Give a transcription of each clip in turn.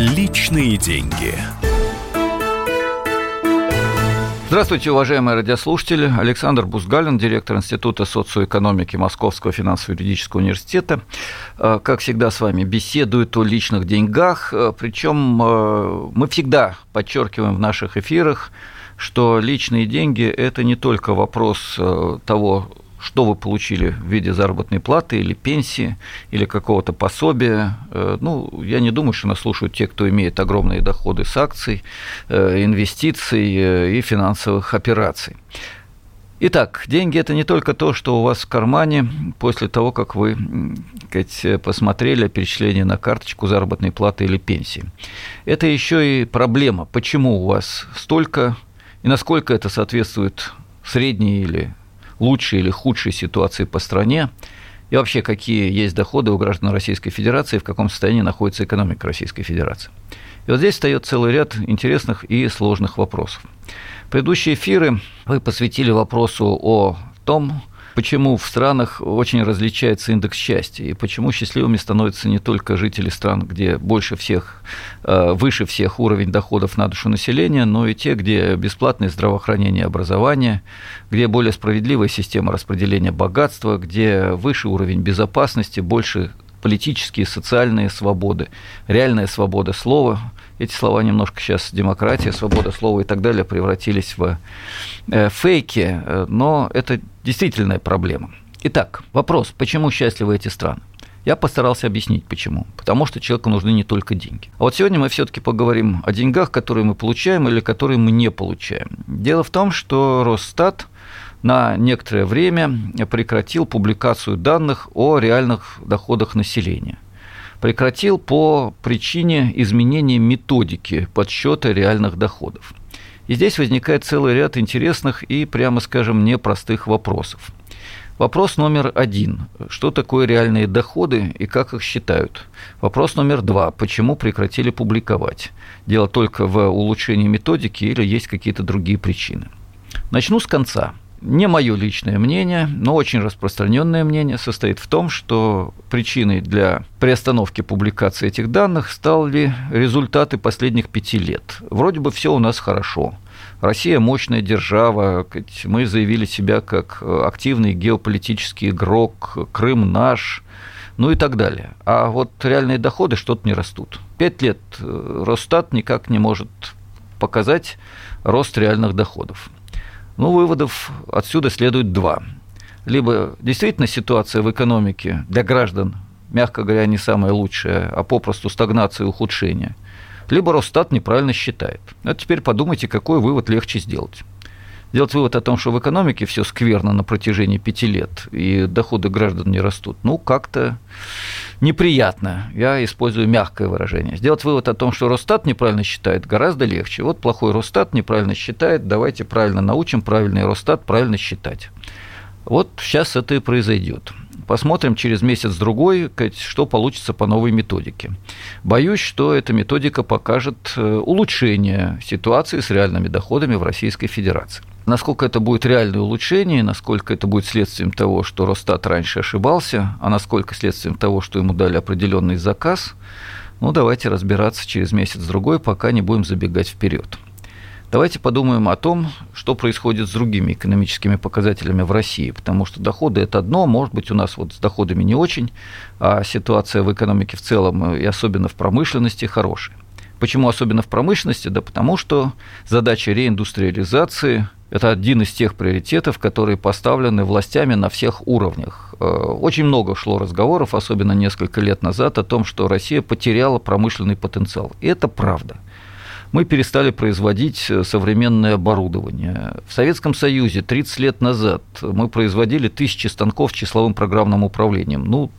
Личные деньги. Здравствуйте, уважаемые радиослушатели. Александр Бузгалин, директор Института социоэкономики Московского финансово-юридического университета. Э, как всегда, с вами беседует о личных деньгах. Э, Причем э, мы всегда подчеркиваем в наших эфирах, что личные деньги – это не только вопрос того, что вы получили в виде заработной платы или пенсии, или какого-то пособия. Э, ну, я не думаю, что нас слушают те, кто имеет огромные доходы с акций, э, инвестиций э, и финансовых операций. Итак, деньги – это не только то, что у вас в кармане после того, как вы сказать, посмотрели перечисление на карточку заработной платы или пенсии. Это еще и проблема, почему у вас столько и насколько это соответствует средней или лучшей или худшей ситуации по стране, и вообще какие есть доходы у граждан Российской Федерации, в каком состоянии находится экономика Российской Федерации. И вот здесь встает целый ряд интересных и сложных вопросов. Предыдущие эфиры вы посвятили вопросу о том, почему в странах очень различается индекс счастья, и почему счастливыми становятся не только жители стран, где больше всех, э, выше всех уровень доходов на душу населения, но и те, где бесплатное здравоохранение и образование, где более справедливая система распределения богатства, где выше уровень безопасности, больше политические, социальные свободы, реальная свобода слова, эти слова немножко сейчас демократия, свобода слова и так далее превратились в э, фейки, э, но это действительная проблема. Итак, вопрос, почему счастливы эти страны? Я постарался объяснить, почему. Потому что человеку нужны не только деньги. А вот сегодня мы все-таки поговорим о деньгах, которые мы получаем или которые мы не получаем. Дело в том, что Росстат на некоторое время прекратил публикацию данных о реальных доходах населения – прекратил по причине изменения методики подсчета реальных доходов. И здесь возникает целый ряд интересных и, прямо скажем, непростых вопросов. Вопрос номер один. Что такое реальные доходы и как их считают? Вопрос номер два. Почему прекратили публиковать? Дело только в улучшении методики или есть какие-то другие причины? Начну с конца. Не мое личное мнение, но очень распространенное мнение состоит в том, что причиной для приостановки публикации этих данных стали результаты последних пяти лет. Вроде бы все у нас хорошо. Россия мощная держава, мы заявили себя как активный геополитический игрок, Крым наш, ну и так далее. А вот реальные доходы что-то не растут. Пять лет э, Росстат никак не может показать рост реальных доходов. Ну, выводов отсюда следует два. Либо действительно ситуация в экономике для граждан, мягко говоря, не самая лучшая, а попросту стагнация и ухудшение. Либо Росстат неправильно считает. А теперь подумайте, какой вывод легче сделать делать вывод о том, что в экономике все скверно на протяжении пяти лет, и доходы граждан не растут, ну, как-то неприятно. Я использую мягкое выражение. Сделать вывод о том, что Росстат неправильно считает, гораздо легче. Вот плохой Росстат неправильно считает, давайте правильно научим правильный Росстат правильно считать. Вот сейчас это и произойдет. Посмотрим через месяц-другой, что получится по новой методике. Боюсь, что эта методика покажет э, улучшение ситуации с реальными доходами в Российской Федерации. Насколько это будет реальное улучшение, насколько это будет следствием того, что Росстат раньше ошибался, а насколько следствием того, что ему дали определенный заказ, ну, давайте разбираться через месяц-другой, пока не будем забегать вперед. Давайте подумаем о том, что происходит с другими экономическими показателями в России, потому что доходы – это одно, может быть, у нас вот с доходами не очень, а ситуация в экономике в целом и особенно в промышленности хорошая. Почему особенно в промышленности? Да потому что задача реиндустриализации – это один из тех приоритетов, которые поставлены властями на всех уровнях. Э, очень много шло разговоров, особенно несколько лет назад, о том, что Россия потеряла промышленный потенциал. И это правда – мы перестали производить э, современное оборудование. В Советском Союзе 30 лет назад мы производили тысячи станков числовым программным управлением. Ну,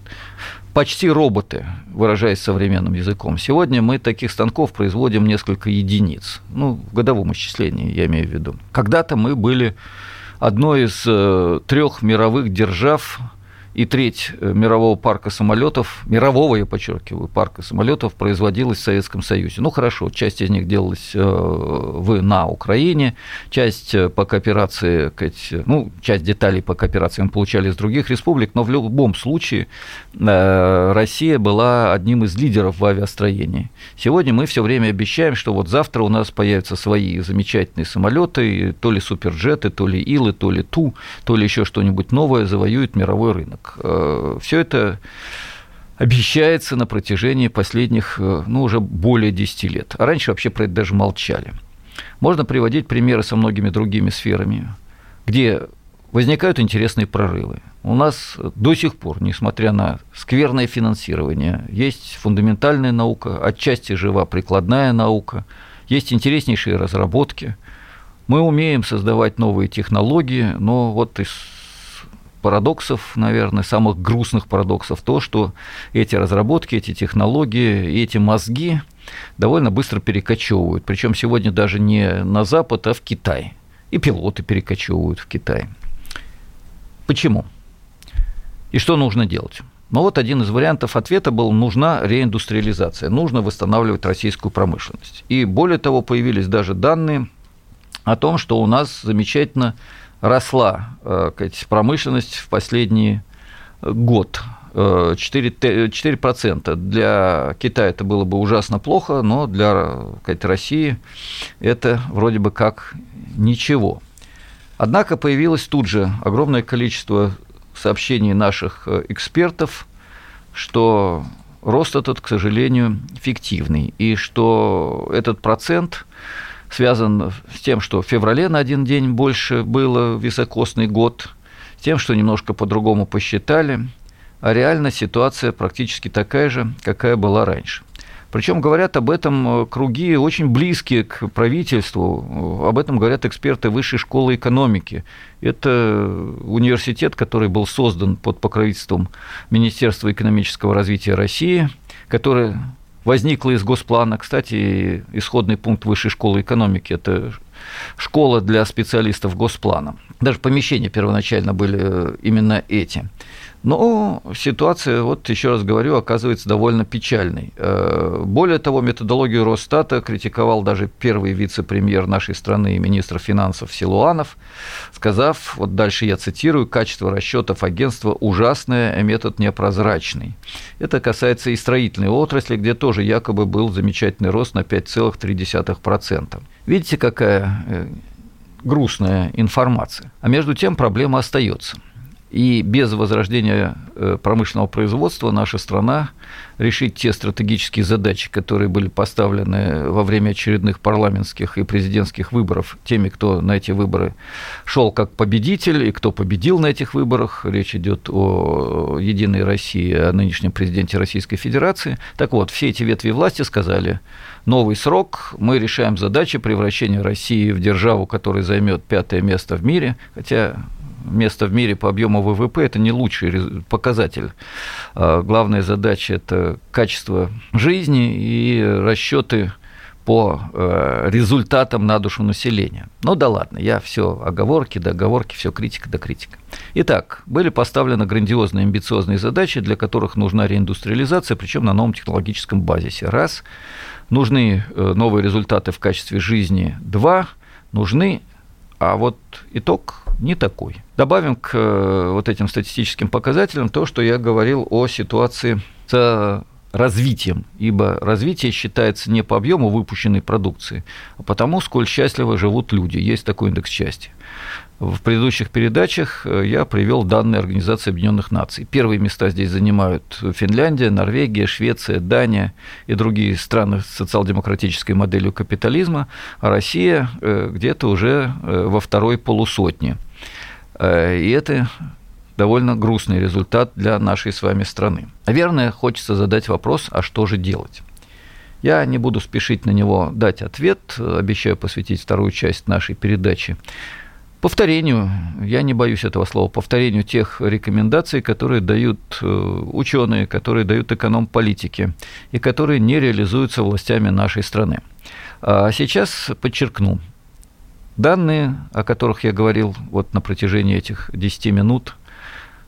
почти роботы, выражаясь современным языком. Сегодня мы таких станков производим несколько единиц. Ну, в годовом исчислении, я имею в виду. Когда-то мы были одной из э, трех мировых держав и треть э, мирового парка самолетов, мирового, я подчеркиваю, парка самолетов производилась в Советском Союзе. Ну хорошо, часть из них делалась э, в, на Украине, часть э, по кооперации, ну, часть деталей по кооперации мы получали из других республик, но в любом случае Россия была одним из лидеров в авиастроении. Сегодня мы все время обещаем, что вот завтра у нас появятся свои замечательные самолеты, то ли суперджеты, то ли Илы, то ли Ту, то ли еще что-нибудь новое завоюет мировой рынок рынок. Э, Все это обещается на протяжении последних, э, ну, уже более 10 лет. А раньше вообще про это даже молчали. Можно приводить примеры со многими другими сферами, где возникают интересные прорывы. У нас до сих пор, несмотря на скверное финансирование, есть фундаментальная наука, отчасти жива прикладная наука, есть интереснейшие разработки. Мы умеем создавать новые технологии, но вот из парадоксов, наверное, самых грустных парадоксов то, что эти разработки, эти технологии, эти мозги довольно быстро перекочевывают. Причем сегодня даже не на Запад, а в Китай. И пилоты перекочевывают в Китай. Почему? И что нужно делать? Ну вот один из вариантов ответа был, нужна реиндустриализация, нужно восстанавливать российскую промышленность. И более того, появились даже данные о том, что у нас замечательно росла э, промышленность в последний год. 4%, э, 4%. Для Китая это было бы ужасно плохо, но для сказать, России это вроде бы как ничего. Однако появилось тут же огромное количество сообщений наших э, экспертов, что рост этот, к сожалению, фиктивный, и что этот процент связан с тем, что в феврале на один день больше было високосный год, тем, что немножко по-другому посчитали, а реально ситуация практически такая же, какая была раньше. Причем говорят об этом круги очень близкие к правительству, об этом говорят эксперты Высшей школы экономики. Это университет, который был создан под покровительством Министерства экономического развития России, который возникла из госплана. Кстати, исходный пункт высшей школы экономики – это школа для специалистов госплана. Даже помещения первоначально были именно эти. Но ситуация, вот еще раз говорю, оказывается довольно печальной. Э, более того, методологию Росстата критиковал даже первый вице-премьер нашей страны и министр финансов Силуанов, сказав, вот дальше я цитирую, «качество расчетов агентства ужасное, а метод непрозрачный». Это касается и строительной отрасли, где тоже якобы был замечательный рост на 5,3%. Видите, какая э, грустная информация. А между тем проблема остается – и без возрождения э, промышленного производства наша страна решить те стратегические задачи, которые были поставлены во время очередных парламентских и президентских выборов теми, кто на эти выборы шел как победитель и кто победил на этих выборах. Речь идет о Единой России, о нынешнем президенте Российской Федерации. Так вот, все эти ветви власти сказали, новый срок, мы решаем задачи превращения России в державу, которая займет пятое место в мире, хотя место в мире по объему ВВП – это не лучший показатель. А главная задача – это качество жизни и расчеты по э, результатам на душу населения. Ну да ладно, я все оговорки, договорки, все критика да критика. Итак, были поставлены грандиозные амбициозные задачи, для которых нужна реиндустриализация, причем на новом технологическом базисе. Раз. Нужны э, новые результаты в качестве жизни. Два. Нужны, а вот итог не такой. Добавим к э, вот этим статистическим показателям то, что я говорил о ситуации с развитием, ибо развитие считается не по объему выпущенной продукции, а потому, сколь счастливо живут люди. Есть такой индекс счастья. В предыдущих передачах э, я привел данные Организации Объединенных Наций. Первые места здесь занимают Финляндия, Норвегия, Швеция, Дания и другие страны с социал-демократической моделью капитализма, а Россия э, где-то уже во второй полусотне. И это довольно грустный результат для нашей с вами страны. Наверное, хочется задать вопрос, а что же делать? Я не буду спешить на него дать ответ, обещаю посвятить вторую часть нашей передачи повторению, я не боюсь этого слова, повторению тех рекомендаций, которые дают э, ученые, которые дают эконом-политики и которые не реализуются властями нашей страны. А сейчас подчеркну, данные, о которых я говорил вот на протяжении этих 10 минут,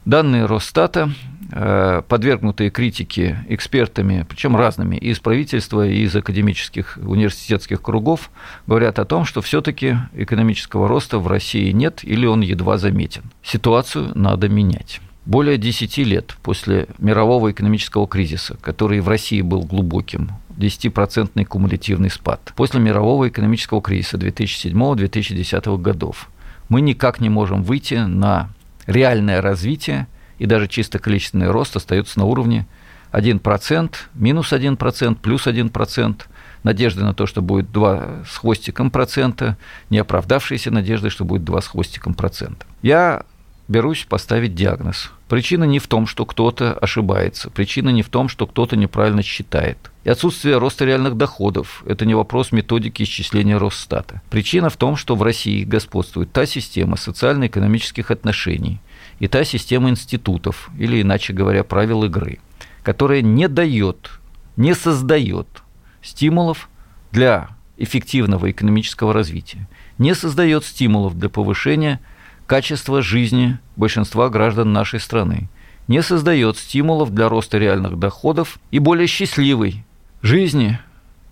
Данные Росстата, э, подвергнутые критике экспертами, причем разными, из правительства, и из академических университетских кругов, говорят о том, что все-таки экономического роста в России нет или он едва заметен. Ситуацию надо менять. Более 10 лет после мирового экономического кризиса, который в России был глубоким, 10% кумулятивный спад, после мирового экономического кризиса 2007-2010 годов, мы никак не можем выйти на реальное развитие, и даже чисто количественный рост остается на уровне 1%, минус 1%, плюс 1%, надежды на то, что будет 2 с хвостиком процента, не оправдавшиеся надежды, что будет 2 с хвостиком процента. Я берусь поставить диагноз. Причина не в том, что кто-то ошибается. Причина не в том, что кто-то неправильно считает. И отсутствие роста реальных доходов – это не вопрос методики исчисления Росстата. Причина в том, что в России господствует та система социально-экономических отношений и та система институтов, или, иначе говоря, правил игры, которая не дает, не создает стимулов для эффективного экономического развития, не создает стимулов для повышения – качество жизни большинства граждан нашей страны, не создает стимулов для роста реальных доходов и более счастливой жизни,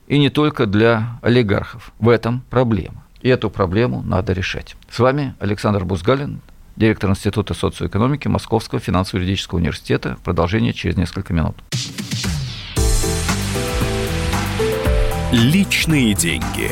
и не только для олигархов. В этом проблема. И эту проблему надо решать. С вами Александр Бузгалин, директор Института социоэкономики Московского финансово-юридического университета. Продолжение через несколько минут. Личные деньги.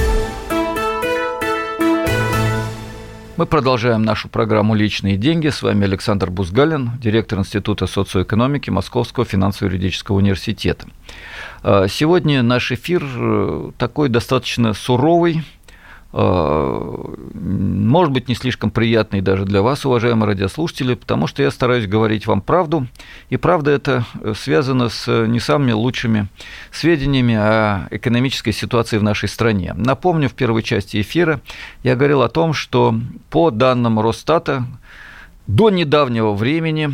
Мы продолжаем нашу программу «Личные деньги». С вами Александр Бузгалин, директор Института социоэкономики Московского финансово-юридического университета. А, сегодня наш эфир э, такой достаточно суровый, может быть, не слишком приятный даже для вас, уважаемые радиослушатели, потому что я стараюсь говорить вам правду, и правда это связано с не самыми лучшими сведениями о экономической ситуации в нашей стране. Напомню, в первой части эфира я говорил о том, что по данным Росстата, до недавнего времени,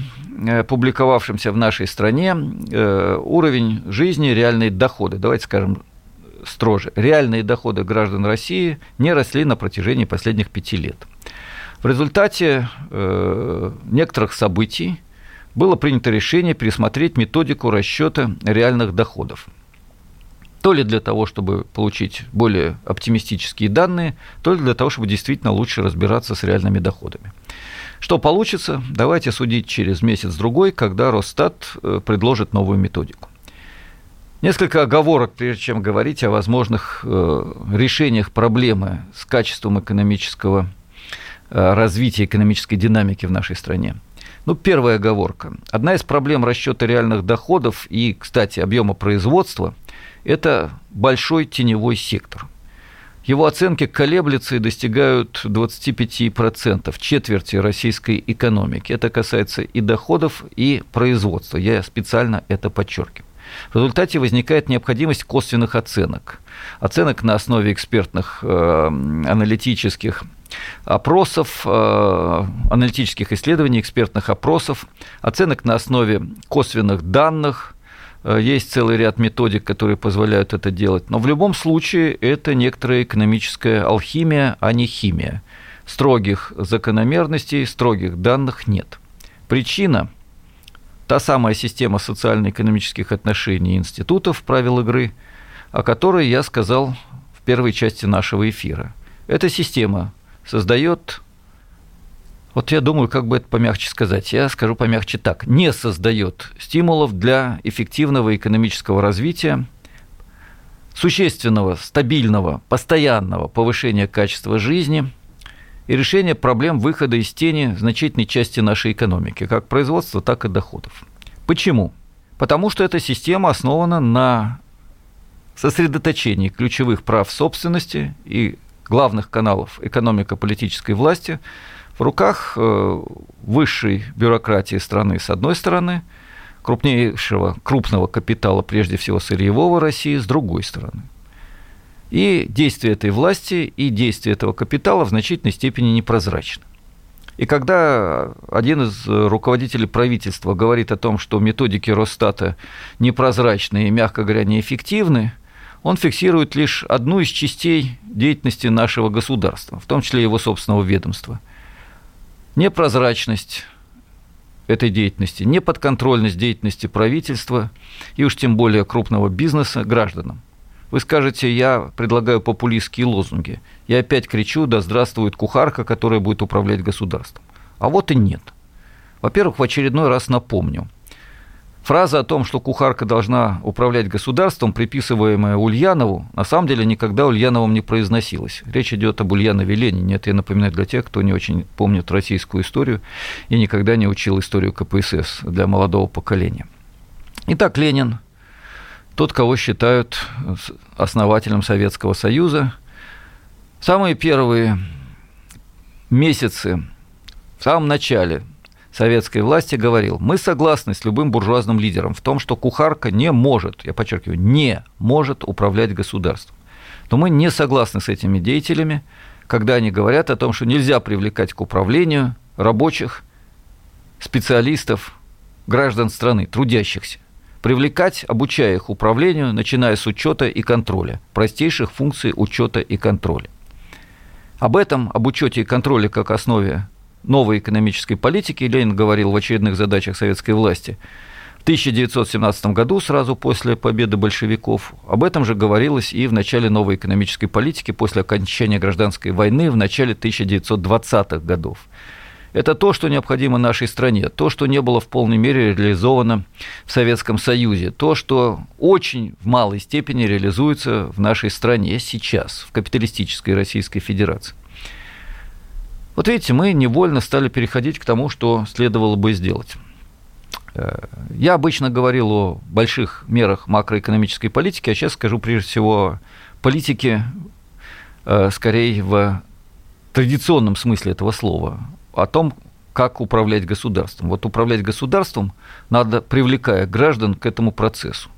э, публиковавшимся в нашей стране, э, уровень жизни, реальные доходы, давайте скажем строже. Реальные доходы граждан России не росли на протяжении последних пяти лет. В результате э, некоторых событий было принято решение пересмотреть методику расчета реальных доходов. То ли для того, чтобы получить более оптимистические данные, то ли для того, чтобы действительно лучше разбираться с реальными доходами. Что получится, давайте судить через месяц-другой, когда Росстат э, предложит новую методику. Несколько оговорок, прежде чем говорить о возможных э, решениях проблемы с качеством экономического э, развития, экономической динамики в нашей стране. Ну, первая оговорка. Одна из проблем расчета реальных доходов и, кстати, объема производства – это большой теневой сектор. Его оценки колеблются и достигают 25%, четверти российской экономики. Это касается и доходов, и производства. Я специально это подчеркиваю. В результате возникает необходимость косвенных оценок. Оценок на основе экспертных э, аналитических опросов, э, аналитических исследований, экспертных опросов, оценок на основе косвенных данных. Э, есть целый ряд методик, которые позволяют это делать. Но в любом случае это некоторая экономическая алхимия, а не химия. Строгих закономерностей, строгих данных нет. Причина та самая система социально-экономических отношений институтов правил игры, о которой я сказал в первой части нашего эфира. Эта система создает, вот я думаю, как бы это помягче сказать, я скажу помягче так, не создает стимулов для эффективного экономического развития, существенного, стабильного, постоянного повышения качества жизни – и решение проблем выхода из тени значительной части нашей экономики, как производства, так и доходов. Почему? Потому что эта система основана на сосредоточении ключевых прав собственности и главных каналов экономико-политической власти в руках э, высшей бюрократии страны с одной стороны, крупнейшего, крупного капитала, прежде всего сырьевого России, с другой стороны. И действия этой власти и действия этого капитала в значительной степени непрозрачны. И когда один из руководителей правительства говорит о том, что методики Росстата непрозрачны и, мягко говоря, неэффективны, он фиксирует лишь одну из частей деятельности нашего государства, в том числе его собственного ведомства. Непрозрачность этой деятельности, неподконтрольность деятельности правительства и уж тем более крупного бизнеса гражданам. Вы скажете, я предлагаю популистские лозунги. Я опять кричу, да здравствует кухарка, которая будет управлять государством. А вот и нет. Во-первых, в очередной раз напомню. Фраза о том, что кухарка должна управлять государством, приписываемая Ульянову, на самом деле никогда Ульяновым не произносилась. Речь идет об Ульянове Ленине. Это я напоминаю для тех, кто не очень помнит российскую историю и никогда не учил историю КПСС для молодого поколения. Итак, Ленин тот, кого считают основателем Советского Союза. Самые первые месяцы, в самом начале советской власти говорил, мы согласны с любым буржуазным лидером в том, что кухарка не может, я подчеркиваю, не может управлять государством. Но мы не согласны с этими деятелями, когда они говорят о том, что нельзя привлекать к управлению рабочих, специалистов, граждан страны, трудящихся привлекать, обучая их управлению, начиная с учета и контроля, простейших функций учета и контроля. Об этом, об учете и контроле как основе новой экономической политики Ленин говорил в очередных задачах советской власти в 1917 году, сразу после победы большевиков. Об этом же говорилось и в начале новой экономической политики после окончания гражданской войны в начале 1920-х годов. Это то, что необходимо нашей стране, то, что не было в полной мере реализовано в Советском Союзе, то, что очень в малой степени реализуется в нашей стране сейчас, в капиталистической Российской Федерации. Вот видите, мы невольно стали переходить к тому, что следовало бы сделать. Э, я обычно говорил о больших мерах макроэкономической политики, а сейчас скажу прежде всего политике, э, скорее в традиционном смысле этого слова, о том, как управлять государством. Вот управлять государством надо, привлекая граждан к этому процессу,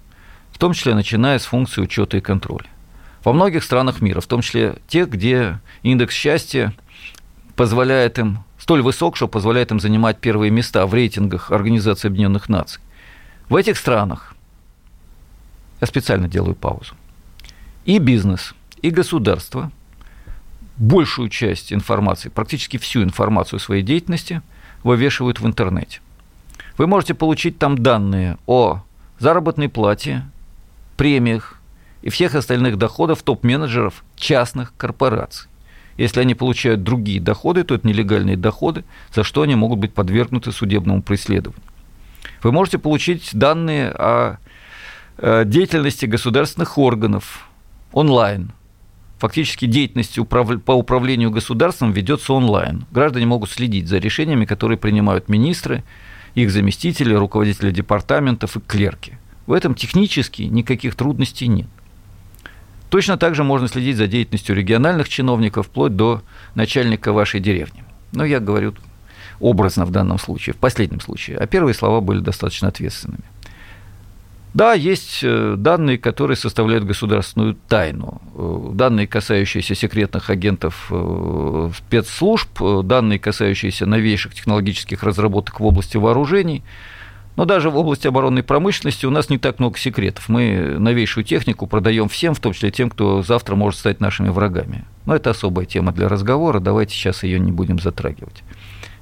в том числе начиная с функции учета и контроля. Во многих странах мира, в том числе тех, где индекс счастья позволяет им столь высок, что позволяет им занимать первые места в рейтингах Организации Объединенных Наций. В этих странах, я специально делаю паузу, и бизнес, и государство большую часть информации, практически всю информацию своей деятельности вывешивают в интернете. Вы можете получить там данные о заработной плате, премиях и всех остальных доходов топ-менеджеров частных корпораций. Если они получают другие доходы, то это нелегальные доходы, за что они могут быть подвергнуты судебному преследованию. Вы можете получить данные о э, деятельности государственных органов онлайн – фактически деятельность по управлению государством ведется онлайн. Граждане могут следить за решениями, которые принимают министры, их заместители, руководители департаментов и клерки. В этом технически никаких трудностей нет. Точно так же можно следить за деятельностью региональных чиновников, вплоть до начальника вашей деревни. Но я говорю образно в данном случае, в последнем случае. А первые слова были достаточно ответственными. Да, есть э, данные, которые составляют государственную тайну. Э, данные, касающиеся секретных агентов э, спецслужб, данные, касающиеся новейших технологических разработок в области вооружений. Но даже в области оборонной промышленности у нас не так много секретов. Мы новейшую технику продаем всем, в том числе тем, кто завтра может стать нашими врагами. Но это особая тема для разговора, давайте сейчас ее не будем затрагивать.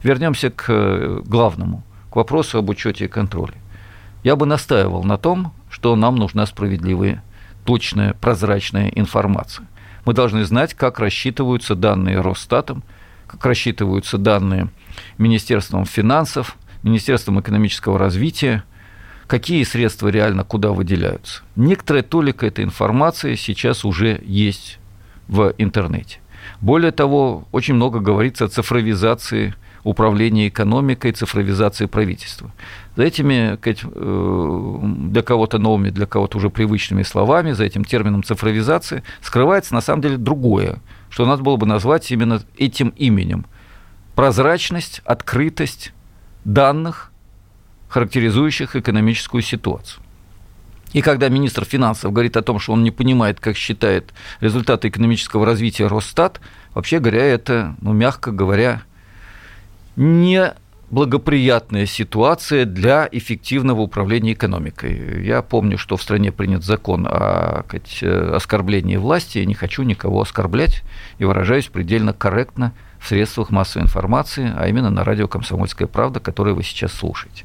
Вернемся к главному, к вопросу об учете и контроле. Я бы настаивал на том, что нам нужна справедливая, точная, прозрачная информация. Мы должны знать, как рассчитываются данные Росстатом, как рассчитываются данные Министерством финансов, Министерством экономического развития, какие средства реально куда выделяются. Некоторая толика этой информации сейчас уже есть в интернете. Более того, очень много говорится о цифровизации управления экономикой, цифровизации правительства. За этими э, для кого-то новыми, для кого-то уже привычными словами, за этим термином цифровизации скрывается на самом деле другое, что надо было бы назвать именно этим именем. прозрачность, открытость данных, характеризующих экономическую ситуацию. И когда министр финансов говорит о том, что он не понимает, как считает результаты экономического развития Росстат, вообще говоря, это, ну, мягко говоря, не благоприятная ситуация для эффективного управления экономикой. Я помню, что в стране принят закон о сказать, оскорблении власти. Я не хочу никого оскорблять и выражаюсь предельно корректно в средствах массовой информации, а именно на радио «Комсомольская правда», которое вы сейчас слушаете.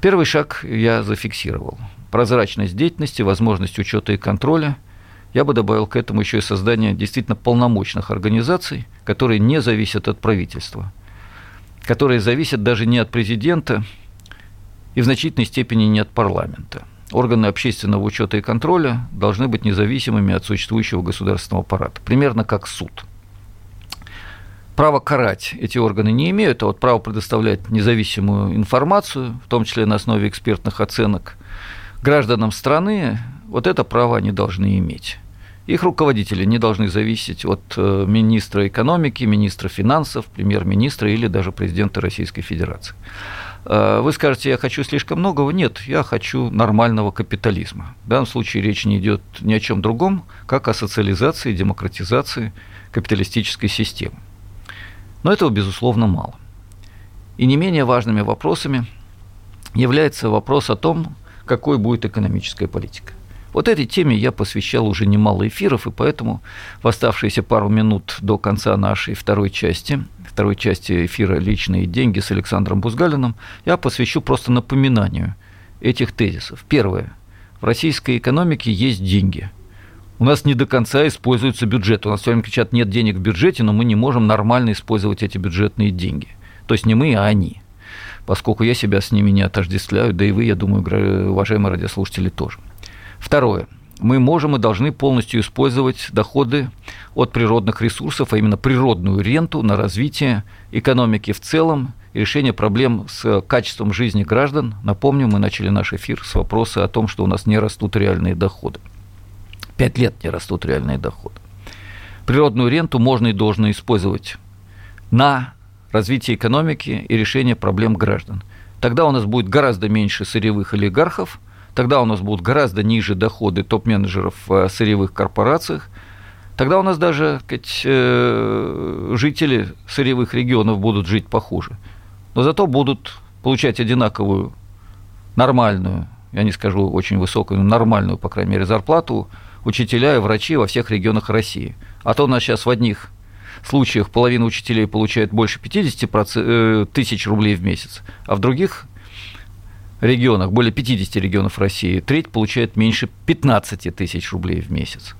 Первый шаг я зафиксировал. Прозрачность деятельности, возможность учета и контроля. Я бы добавил к этому еще и создание действительно полномочных организаций, которые не зависят от правительства – которые зависят даже не от президента и в значительной степени не от парламента. Органы общественного учета и контроля должны быть независимыми от существующего государственного аппарата, примерно как суд. Право карать эти органы не имеют, а вот право предоставлять независимую информацию, в том числе на основе экспертных оценок, гражданам страны, вот это право они должны иметь. Их руководители не должны зависеть от э, министра экономики, министра финансов, премьер-министра или даже президента Российской Федерации. Э, вы скажете, я хочу слишком многого. Нет, я хочу нормального капитализма. В данном случае речь не идет ни о чем другом, как о социализации, демократизации капиталистической системы. Но этого, безусловно, мало. И не менее важными вопросами является вопрос о том, какой будет экономическая политика. Вот этой теме я посвящал уже немало эфиров, и поэтому в оставшиеся пару минут до конца нашей второй части, второй части эфира «Личные деньги» с Александром Бузгалиным, я посвящу просто напоминанию этих тезисов. Первое. В российской экономике есть деньги. У нас не до конца используется бюджет. У нас все время кричат, нет денег в бюджете, но мы не можем нормально использовать эти бюджетные деньги. То есть не мы, а они. Поскольку я себя с ними не отождествляю, да и вы, я думаю, уважаемые радиослушатели тоже. Второе. Мы можем и должны полностью использовать доходы от природных ресурсов, а именно природную ренту на развитие экономики в целом и решение проблем с качеством жизни граждан. Напомню, мы начали наш эфир с вопроса о том, что у нас не растут реальные доходы. Пять лет не растут реальные доходы. Природную ренту можно и должно использовать на развитие экономики и решение проблем граждан. Тогда у нас будет гораздо меньше сырьевых олигархов – Тогда у нас будут гораздо ниже доходы топ-менеджеров в сырьевых корпорациях. Тогда у нас даже сказать, э, жители сырьевых регионов будут жить похуже. Но зато будут получать одинаковую нормальную, я не скажу очень высокую, но нормальную, по крайней мере, зарплату учителя и врачи во всех регионах России. А то у нас сейчас в одних случаях половина учителей получает больше 50 э, тысяч рублей в месяц, а в других регионах, более 50 регионов России, треть получает меньше 15 тысяч рублей в месяц.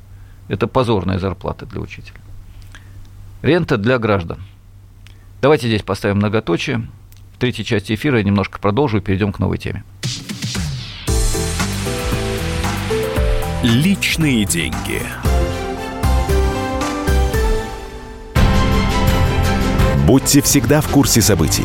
Это позорная зарплата для учителя. Рента для граждан. Давайте здесь поставим многоточие. В третьей части эфира я немножко продолжу и перейдем к новой теме. Личные деньги. Будьте всегда в курсе событий.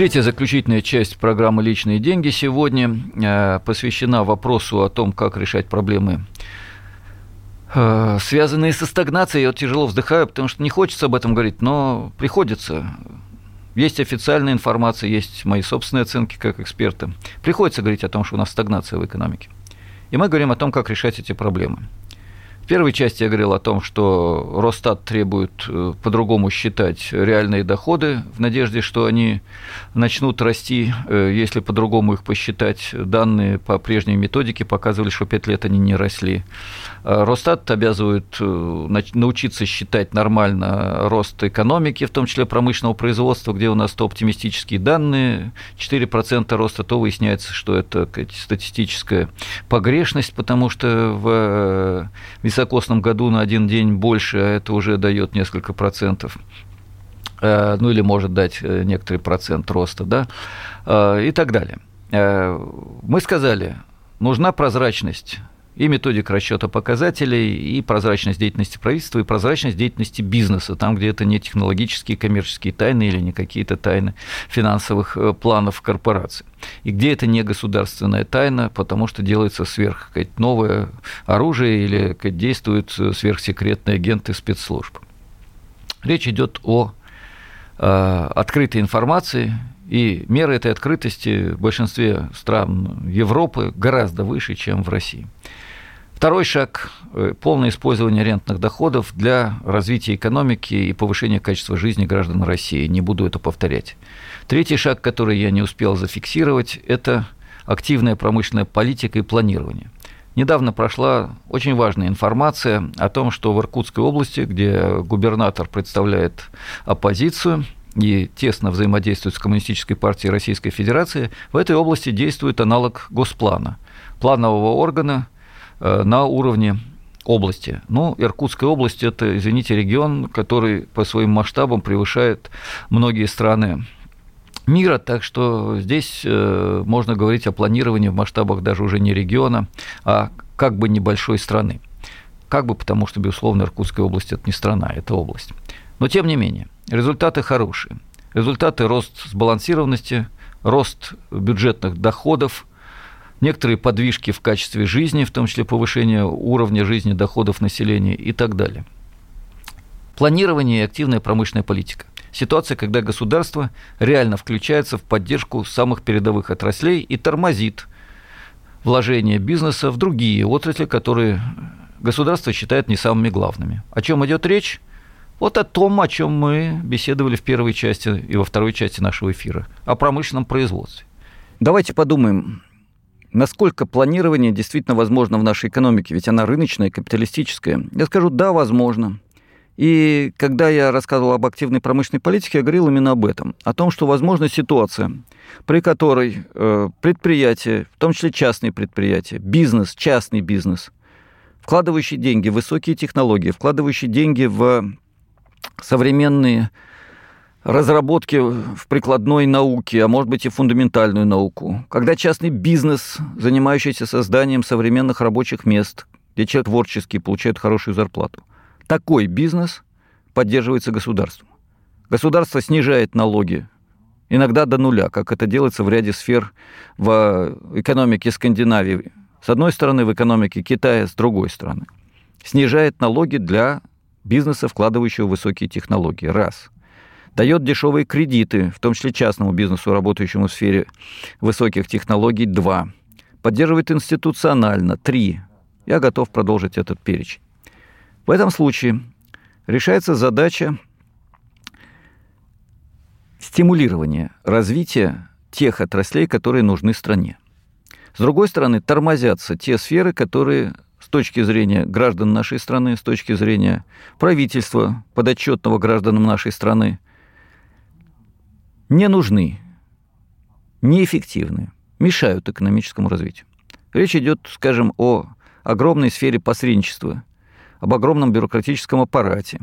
Третья заключительная часть программы «Личные деньги» сегодня э, посвящена вопросу о том, как решать проблемы, э, связанные со стагнацией. Я вот тяжело вздыхаю, потому что не хочется об этом говорить, но приходится. Есть официальная информация, есть мои собственные оценки как эксперта. Приходится говорить о том, что у нас стагнация в экономике. И мы говорим о том, как решать эти проблемы первой части я говорил о том, что Росстат требует э, по-другому считать реальные доходы в надежде, что они начнут расти, э, если по-другому их посчитать. Данные по прежней методике показывали, что 5 лет они не росли. А Росстат обязывает э, научиться считать нормально рост экономики, в том числе промышленного производства, где у нас то оптимистические данные, 4% роста, то выясняется, что это статистическая погрешность, потому что в високосном году на один день больше, а это уже дает несколько процентов э, ну или может дать э, некоторый процент роста, да, и так далее. Мы сказали, нужна прозрачность и методик расчета показателей, и прозрачность деятельности правительства, и прозрачность деятельности бизнеса, там, где это не технологические коммерческие тайны или не какие-то тайны финансовых э, планов корпораций. И где это не государственная тайна, потому что делается сверх новое оружие или действуют э, сверхсекретные агенты спецслужб. Речь идет о э, открытой информации, и меры этой открытости в большинстве стран Европы гораздо выше, чем в России. Второй шаг э, – полное использование рентных доходов для развития экономики и повышения качества жизни граждан России. Не буду это повторять. Третий шаг, который я не успел зафиксировать, это активная промышленная политика и планирование. Недавно прошла очень важная информация о том, что в Иркутской области, где губернатор представляет оппозицию – и тесно взаимодействует с Коммунистической партией Российской Федерации, в этой области действует аналог Госплана, планового органа на уровне области. Ну, Иркутская область – это, извините, регион, который по своим масштабам превышает многие страны мира, так что здесь э, можно говорить о планировании в масштабах даже уже не региона, а как бы небольшой страны. Как бы, потому что, безусловно, Иркутская область – это не страна, это область. Но, тем не менее – Результаты хорошие. Результаты рост сбалансированности, рост бюджетных доходов, некоторые подвижки в качестве жизни, в том числе повышение уровня жизни доходов населения и так далее. Планирование и активная промышленная политика. Ситуация, когда государство реально включается в поддержку самых передовых отраслей и тормозит вложение бизнеса в другие отрасли, которые государство считает не самыми главными. О чем идет речь? Вот о том, о чем мы беседовали в первой части и во второй части нашего эфира, о промышленном производстве. Давайте подумаем, насколько планирование действительно возможно в нашей экономике, ведь она рыночная, капиталистическая. Я скажу, да, возможно. И когда я рассказывал об активной промышленной политике, я говорил именно об этом, о том, что возможна ситуация, при которой э, предприятия, в том числе частные предприятия, бизнес, частный бизнес, вкладывающий деньги в высокие технологии, вкладывающий деньги в современные разработки в прикладной науке, а может быть и фундаментальную науку. Когда частный бизнес, занимающийся созданием современных рабочих мест, где человек творческий получает хорошую зарплату. Такой бизнес поддерживается государством. Государство снижает налоги, иногда до нуля, как это делается в ряде сфер в экономике Скандинавии. С одной стороны, в экономике Китая, с другой стороны. Снижает налоги для бизнеса, вкладывающего высокие технологии. Раз. Дает дешевые кредиты, в том числе частному бизнесу, работающему в сфере высоких технологий. Два. Поддерживает институционально. Три. Я готов продолжить этот перечень. В этом случае решается задача стимулирования развития тех отраслей, которые нужны стране. С другой стороны, тормозятся те сферы, которые точки зрения граждан нашей страны, с точки зрения правительства, подотчетного гражданам нашей страны, не нужны, неэффективны, мешают экономическому развитию. Речь идет, скажем, о огромной сфере посредничества, об огромном бюрократическом аппарате,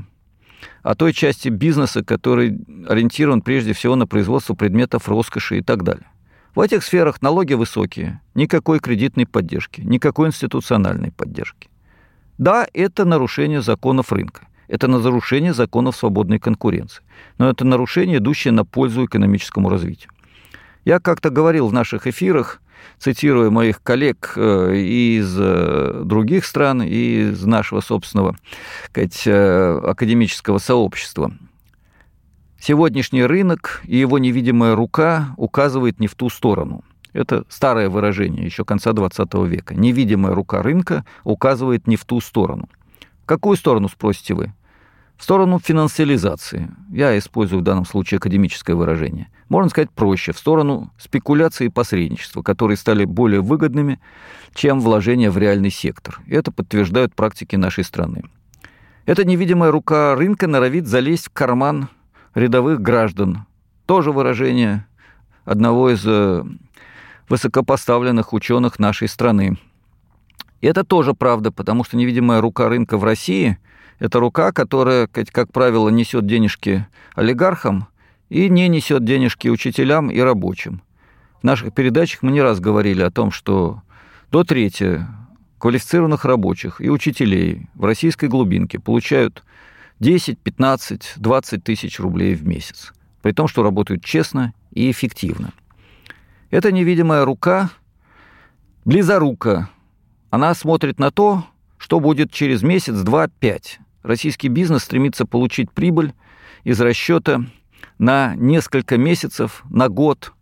о той части бизнеса, который ориентирован прежде всего на производство предметов роскоши и так далее. В этих сферах налоги высокие, никакой кредитной поддержки, никакой институциональной поддержки. Да, это нарушение законов рынка, это нарушение законов свободной конкуренции, но это нарушение, идущее на пользу экономическому развитию. Я как-то говорил в наших эфирах, цитируя моих коллег э, из э, других стран и из нашего собственного сказать, э, академического сообщества, Сегодняшний рынок и его невидимая рука указывает не в ту сторону. Это старое выражение еще конца 20 века. Невидимая рука рынка указывает не в ту сторону. Какую сторону, спросите вы? В сторону финансиализации. Я использую в данном случае академическое выражение. Можно сказать проще, в сторону спекуляции и посредничества, которые стали более выгодными, чем вложения в реальный сектор. Это подтверждают практики нашей страны. Эта невидимая рука рынка норовит залезть в карман рядовых граждан. Тоже выражение одного из э, высокопоставленных ученых нашей страны. И это тоже правда, потому что невидимая рука рынка в России – это рука, которая, как правило, несет денежки олигархам и не несет денежки учителям и рабочим. В наших передачах мы не раз говорили о том, что до трети квалифицированных рабочих и учителей в российской глубинке получают 10, 15, 20 тысяч рублей в месяц, при том, что работают честно и эффективно. Эта невидимая рука, близорука, она смотрит на то, что будет через месяц, два, пять. Российский бизнес стремится получить прибыль из расчета на несколько месяцев, на год.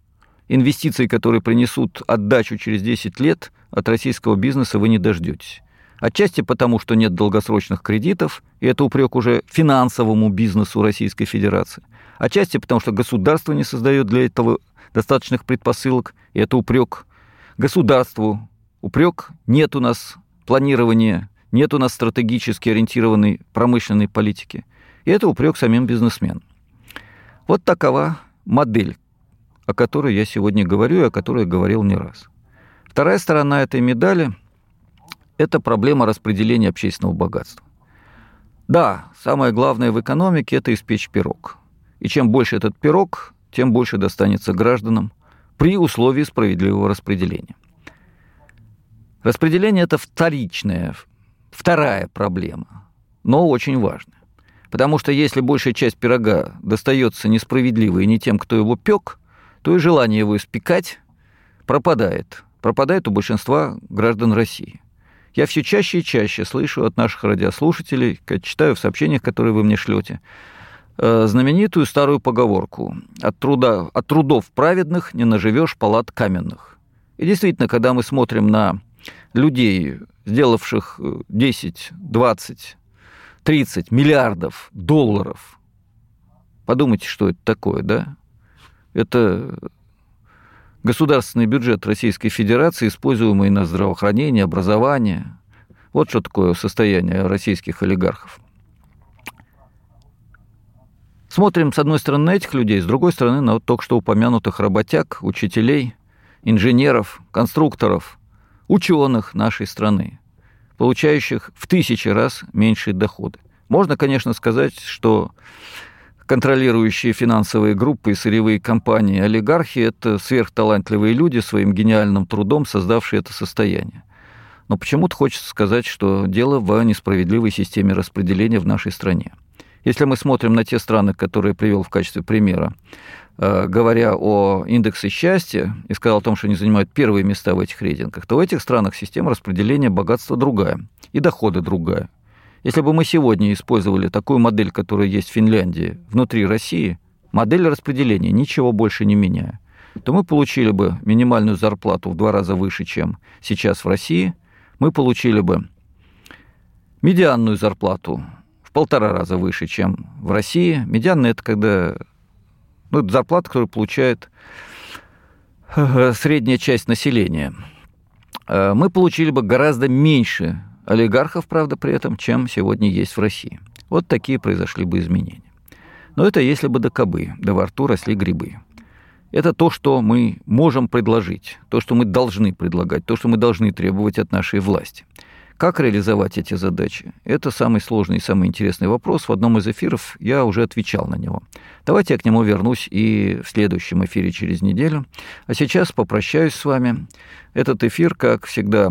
Инвестиции, которые принесут отдачу через 10 лет, от российского бизнеса вы не дождетесь. Отчасти потому, что нет долгосрочных кредитов, и это упрек уже финансовому бизнесу Российской Федерации. Отчасти потому, что государство не создает для этого достаточных предпосылок, и это упрек государству. Упрек нет у нас планирования, нет у нас стратегически ориентированной промышленной политики. И это упрек самим бизнесменам. Вот такова модель, о которой я сегодня говорю и о которой говорил не раз. Вторая сторона этой медали – это проблема распределения общественного богатства. Да, самое главное в экономике – это испечь пирог. И чем больше этот пирог, тем больше достанется гражданам при условии справедливого распределения. Распределение – это вторичная, вторая проблема, но очень важная. Потому что если большая часть пирога достается несправедливо и не тем, кто его пек, то и желание его испекать пропадает. Пропадает у большинства граждан России. Я все чаще и чаще слышу от наших радиослушателей, читаю в сообщениях, которые вы мне шлете, э, знаменитую старую поговорку «От, труда, «От трудов праведных не наживешь палат каменных». И действительно, когда мы смотрим на людей, сделавших 10, 20, 30 миллиардов долларов, подумайте, что это такое, да? Это государственный бюджет Российской Федерации, используемый на здравоохранение, образование. Вот что такое состояние российских олигархов. Смотрим, с одной стороны, на этих людей, с другой стороны, на вот только что упомянутых работяг, учителей, инженеров, конструкторов, ученых нашей страны, получающих в тысячи раз меньшие доходы. Можно, конечно, сказать, что контролирующие финансовые группы и сырьевые компании, олигархи – это сверхталантливые люди, своим гениальным трудом создавшие это состояние. Но почему-то хочется сказать, что дело в несправедливой системе распределения в нашей стране. Если мы смотрим на те страны, которые привел в качестве примера, э, говоря о индексе счастья и сказал о том, что они занимают первые места в этих рейтингах, то в этих странах система распределения богатства другая и доходы другая. Если бы мы сегодня использовали такую модель, которая есть в Финляндии, внутри России, модель распределения, ничего больше не меняя, то мы получили бы минимальную зарплату в два раза выше, чем сейчас в России, мы получили бы медианную зарплату полтора раза выше, чем в России. Медианная – это когда ну, это зарплата, которую получает э, средняя часть населения. Э, мы получили бы гораздо меньше олигархов, правда, при этом, чем сегодня есть в России. Вот такие произошли бы изменения. Но это если бы до кобы, да во рту росли грибы. Это то, что мы можем предложить, то, что мы должны предлагать, то, что мы должны требовать от нашей власти. Как реализовать эти задачи? Это самый сложный и самый интересный вопрос. В одном из эфиров я уже отвечал на него. Давайте я к нему вернусь и в следующем эфире через неделю. А сейчас попрощаюсь с вами. Этот эфир, как всегда,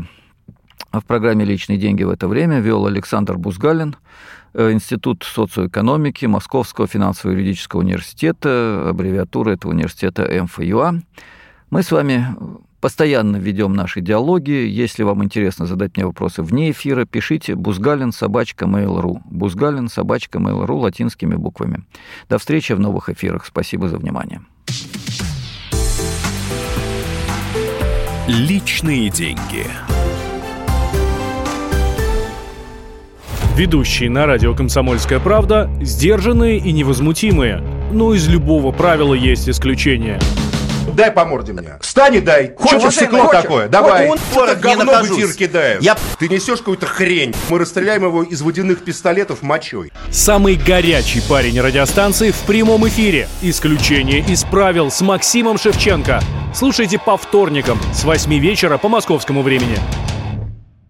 в программе «Личные деньги» в это время вел Александр Бузгалин, э, Институт социоэкономики Московского финансово-юридического университета, аббревиатура этого университета МФЮА. Мы с вами постоянно ведем наши диалоги. Если вам интересно задать мне вопросы вне эфира, пишите бузгалин собачка mail.ru. Бузгалин собачка mail.ru латинскими буквами. До встречи в новых эфирах. Спасибо за внимание. Личные деньги. Ведущие на радио «Комсомольская правда» сдержанные и невозмутимые. Но из любого правила есть исключение. Дай по морде мне. Встань и дай. Хочешь стекло хочешь? такое? Давай. Он это говно в эфир кидаешь. Я... Ты несешь какую-то хрень. Мы расстреляем его из водяных пистолетов мочой. Самый горячий парень радиостанции в прямом эфире. Исключение из правил с Максимом Шевченко. Слушайте по вторникам с 8 вечера по московскому времени.